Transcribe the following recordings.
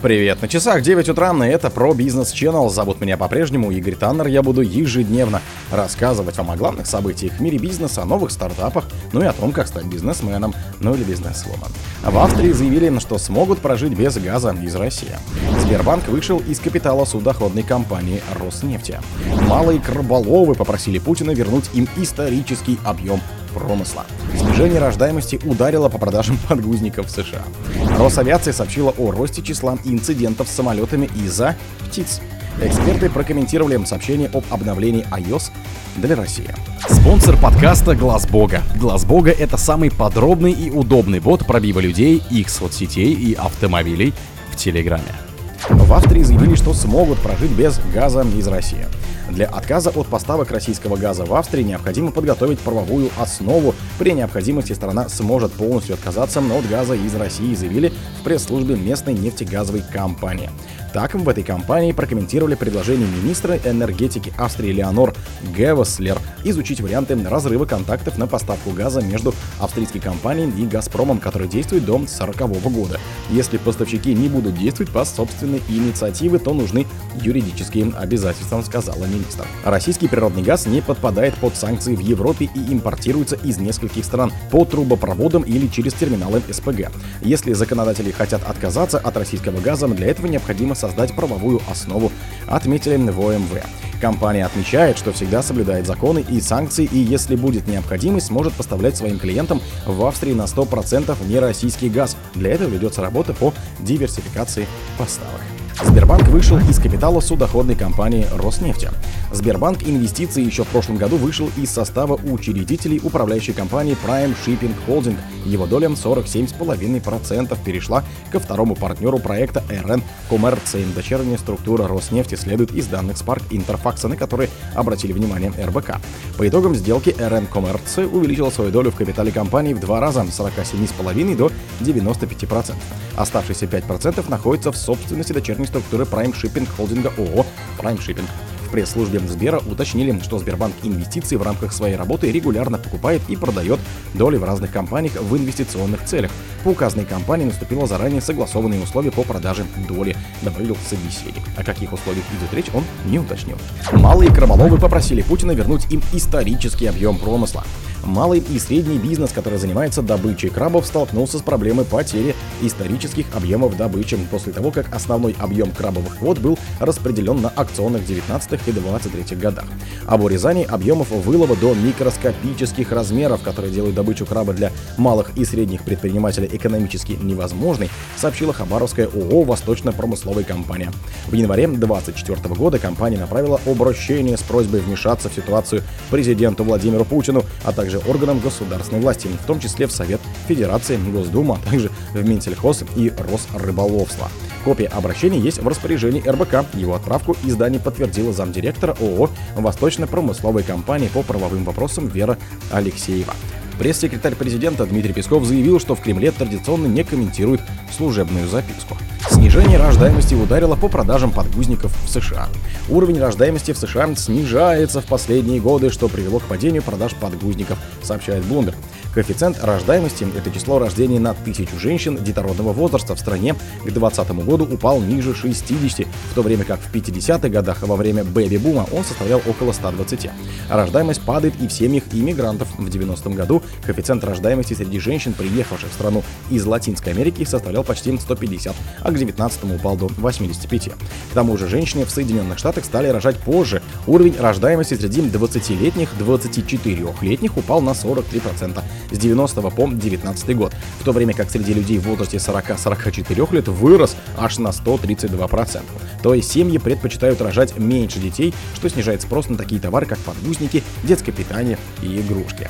Привет, на часах 9 утра, и это про бизнес Channel. Зовут меня по-прежнему Игорь Таннер. Я буду ежедневно рассказывать вам о главных событиях в мире бизнеса, о новых стартапах, ну и о том, как стать бизнесменом, ну или бизнесвумен. В Австрии заявили, что смогут прожить без газа из России. Сбербанк вышел из капитала судоходной компании Роснефти. Малые краболовы попросили Путина вернуть им исторический объем промысла. Снижение рождаемости ударило по продажам подгузников в США. Росавиация сообщила о росте числа инцидентов с самолетами из-за птиц. Эксперты прокомментировали сообщение об обновлении iOS для России. Спонсор подкаста Глаз Бога. Глаз Бога это самый подробный и удобный бот пробива людей, их соцсетей и автомобилей в Телеграме. В Австрии заявили, что смогут прожить без газа из России. Для отказа от поставок российского газа в Австрии необходимо подготовить правовую основу. При необходимости страна сможет полностью отказаться от газа из России, заявили в пресс-службе местной нефтегазовой компании. Так, в этой компании прокомментировали предложение министра энергетики Австрии Леонор Гевеслер изучить варианты разрыва контактов на поставку газа между австрийской компанией и «Газпромом», который действует до 1940 года. Если поставщики не будут действовать по собственной инициативе, то нужны юридические обязательства, сказала министр. Российский природный газ не подпадает под санкции в Европе и импортируется из нескольких стран по трубопроводам или через терминалы СПГ. Если законодатели хотят отказаться от российского газа, для этого необходимо создать правовую основу, отметили в ОМВ. Компания отмечает, что всегда соблюдает законы и санкции, и если будет необходимость, сможет поставлять своим клиентам в Австрии на 100% нероссийский газ. Для этого ведется работа по диверсификации поставок. Сбербанк вышел из капитала судоходной компании Роснефти. Сбербанк Инвестиции еще в прошлом году вышел из состава учредителей управляющей компании Prime Shipping Holding. Его доля 47,5% перешла ко второму партнеру проекта РН Коммерция. Дочерняя структура Роснефти следует из данных Spark Интерфакса, на которые обратили внимание РБК. По итогам сделки РН Коммерция увеличила свою долю в капитале компании в два раза с 47,5 до 95%. Оставшиеся 5% находятся в собственности дочерней структуры Prime Shipping холдинга ООО Prime Shipping. В пресс-службе Сбера уточнили, что Сбербанк Инвестиции в рамках своей работы регулярно покупает и продает доли в разных компаниях в инвестиционных целях. По указанной компании наступило заранее согласованные условия по продаже доли, добавил собеседник. О каких условиях идет речь, он не уточнил. Малые краболовы попросили Путина вернуть им исторический объем промысла. Малый и средний бизнес, который занимается добычей крабов, столкнулся с проблемой потери исторических объемов добычи после того, как основной объем крабовых вод был распределен на акционных 19 и 23 годах. Об урезании объемов вылова до микроскопических размеров, которые делают добычу краба для малых и средних предпринимателей экономически невозможной, сообщила Хабаровская ООО «Восточно-промысловая компания». В январе 2024 года компания направила обращение с просьбой вмешаться в ситуацию президенту Владимиру Путину, а также органам государственной власти, в том числе в Совет Федерации, Госдума, а также в Минсельхоз и Росрыболовство. Копия обращения есть в распоряжении РБК. Его отправку издание подтвердила замдиректора ООО «Восточно-промысловой компании по правовым вопросам» Вера Алексеева. Пресс-секретарь президента Дмитрий Песков заявил, что в Кремле традиционно не комментируют служебную записку. Снижение рождаемости ударило по продажам подгузников в США. Уровень рождаемости в США снижается в последние годы, что привело к падению продаж подгузников, сообщает Bloomberg. Коэффициент рождаемости – это число рождений на тысячу женщин детородного возраста в стране к 2020 году упал ниже 60, в то время как в 50-х годах во время бэби-бума он составлял около 120. рождаемость падает и в семьях иммигрантов. В 90-м году коэффициент рождаемости среди женщин, приехавших в страну из Латинской Америки, составлял почти 150, а к 19-му упал до 85. К тому же женщины в Соединенных Штатах стали рожать позже. Уровень рождаемости среди 20-летних, 24-летних упал на 43% с 90 по 19 год, в то время как среди людей в возрасте 40-44 лет вырос аж на 132%. То есть семьи предпочитают рожать меньше детей, что снижает спрос на такие товары, как подгузники, детское питание и игрушки.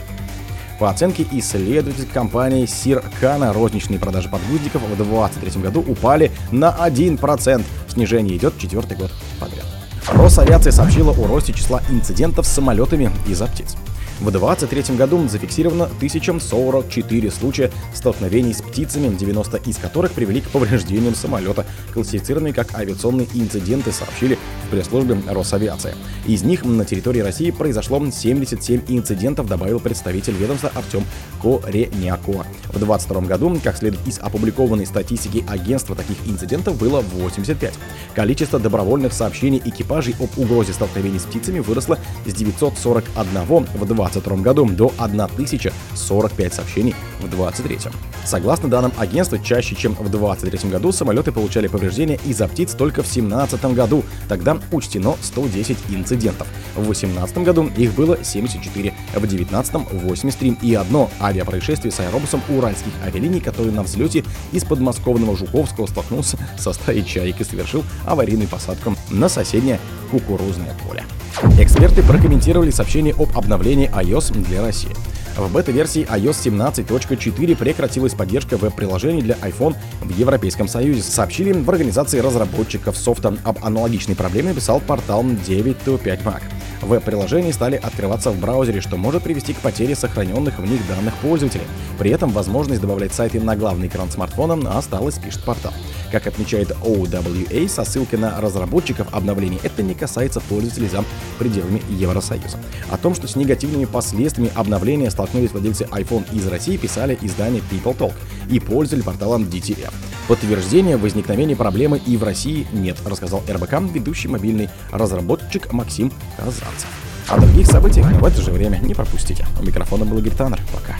По оценке исследовательской компании Сиркана, розничные продажи подгузников в 2023 году упали на 1%. Снижение идет четвертый год подряд. Росавиация сообщила о росте числа инцидентов с самолетами из-за птиц. В 2023 году зафиксировано 1044 случая столкновений с птицами, 90 из которых привели к повреждениям самолета, классифицированные как авиационные инциденты, сообщили в пресс-службе Росавиации. Из них на территории России произошло 77 инцидентов, добавил представитель ведомства Артем Кореняко. В 2022 году, как следует из опубликованной статистики агентства, таких инцидентов было 85. Количество добровольных сообщений экипажей об угрозе столкновений с птицами выросло с 941 в 2022 году до 1045 сообщений в 2023. Согласно данным агентства, чаще, чем в 2023 году самолеты получали повреждения из-за птиц только в 2017 году. Тогда учтено 110 инцидентов. В 2018 году их было 74, в 2019 83 и одно авиапроисшествие с аэробусом уральских авиалиний, который на взлете из подмосковного Жуковского столкнулся со стаей чаек и совершил аварийную посадку на соседнее кукурузное поле. Эксперты прокомментировали сообщение об обновлении iOS для России. В бета-версии iOS 17.4 прекратилась поддержка веб-приложений для iPhone в Европейском Союзе. Сообщили в организации разработчиков софта. Об аналогичной проблеме писал портал 9to5Mac. Веб-приложения стали открываться в браузере, что может привести к потере сохраненных в них данных пользователей. При этом возможность добавлять сайты на главный экран смартфона осталась, пишет портал. Как отмечает OWA со ссылкой на разработчиков обновлений, это не касается пользователей за пределами Евросоюза. О том, что с негативными последствиями обновления столкнулись владельцы iPhone из России, писали издание People Talk и пользователи порталом DTF. Подтверждения возникновения проблемы и в России нет, рассказал РБК ведущий мобильный разработчик Максим Казанцев. О других событиях в это же время не пропустите. У микрофона был Игорь Таннер. Пока.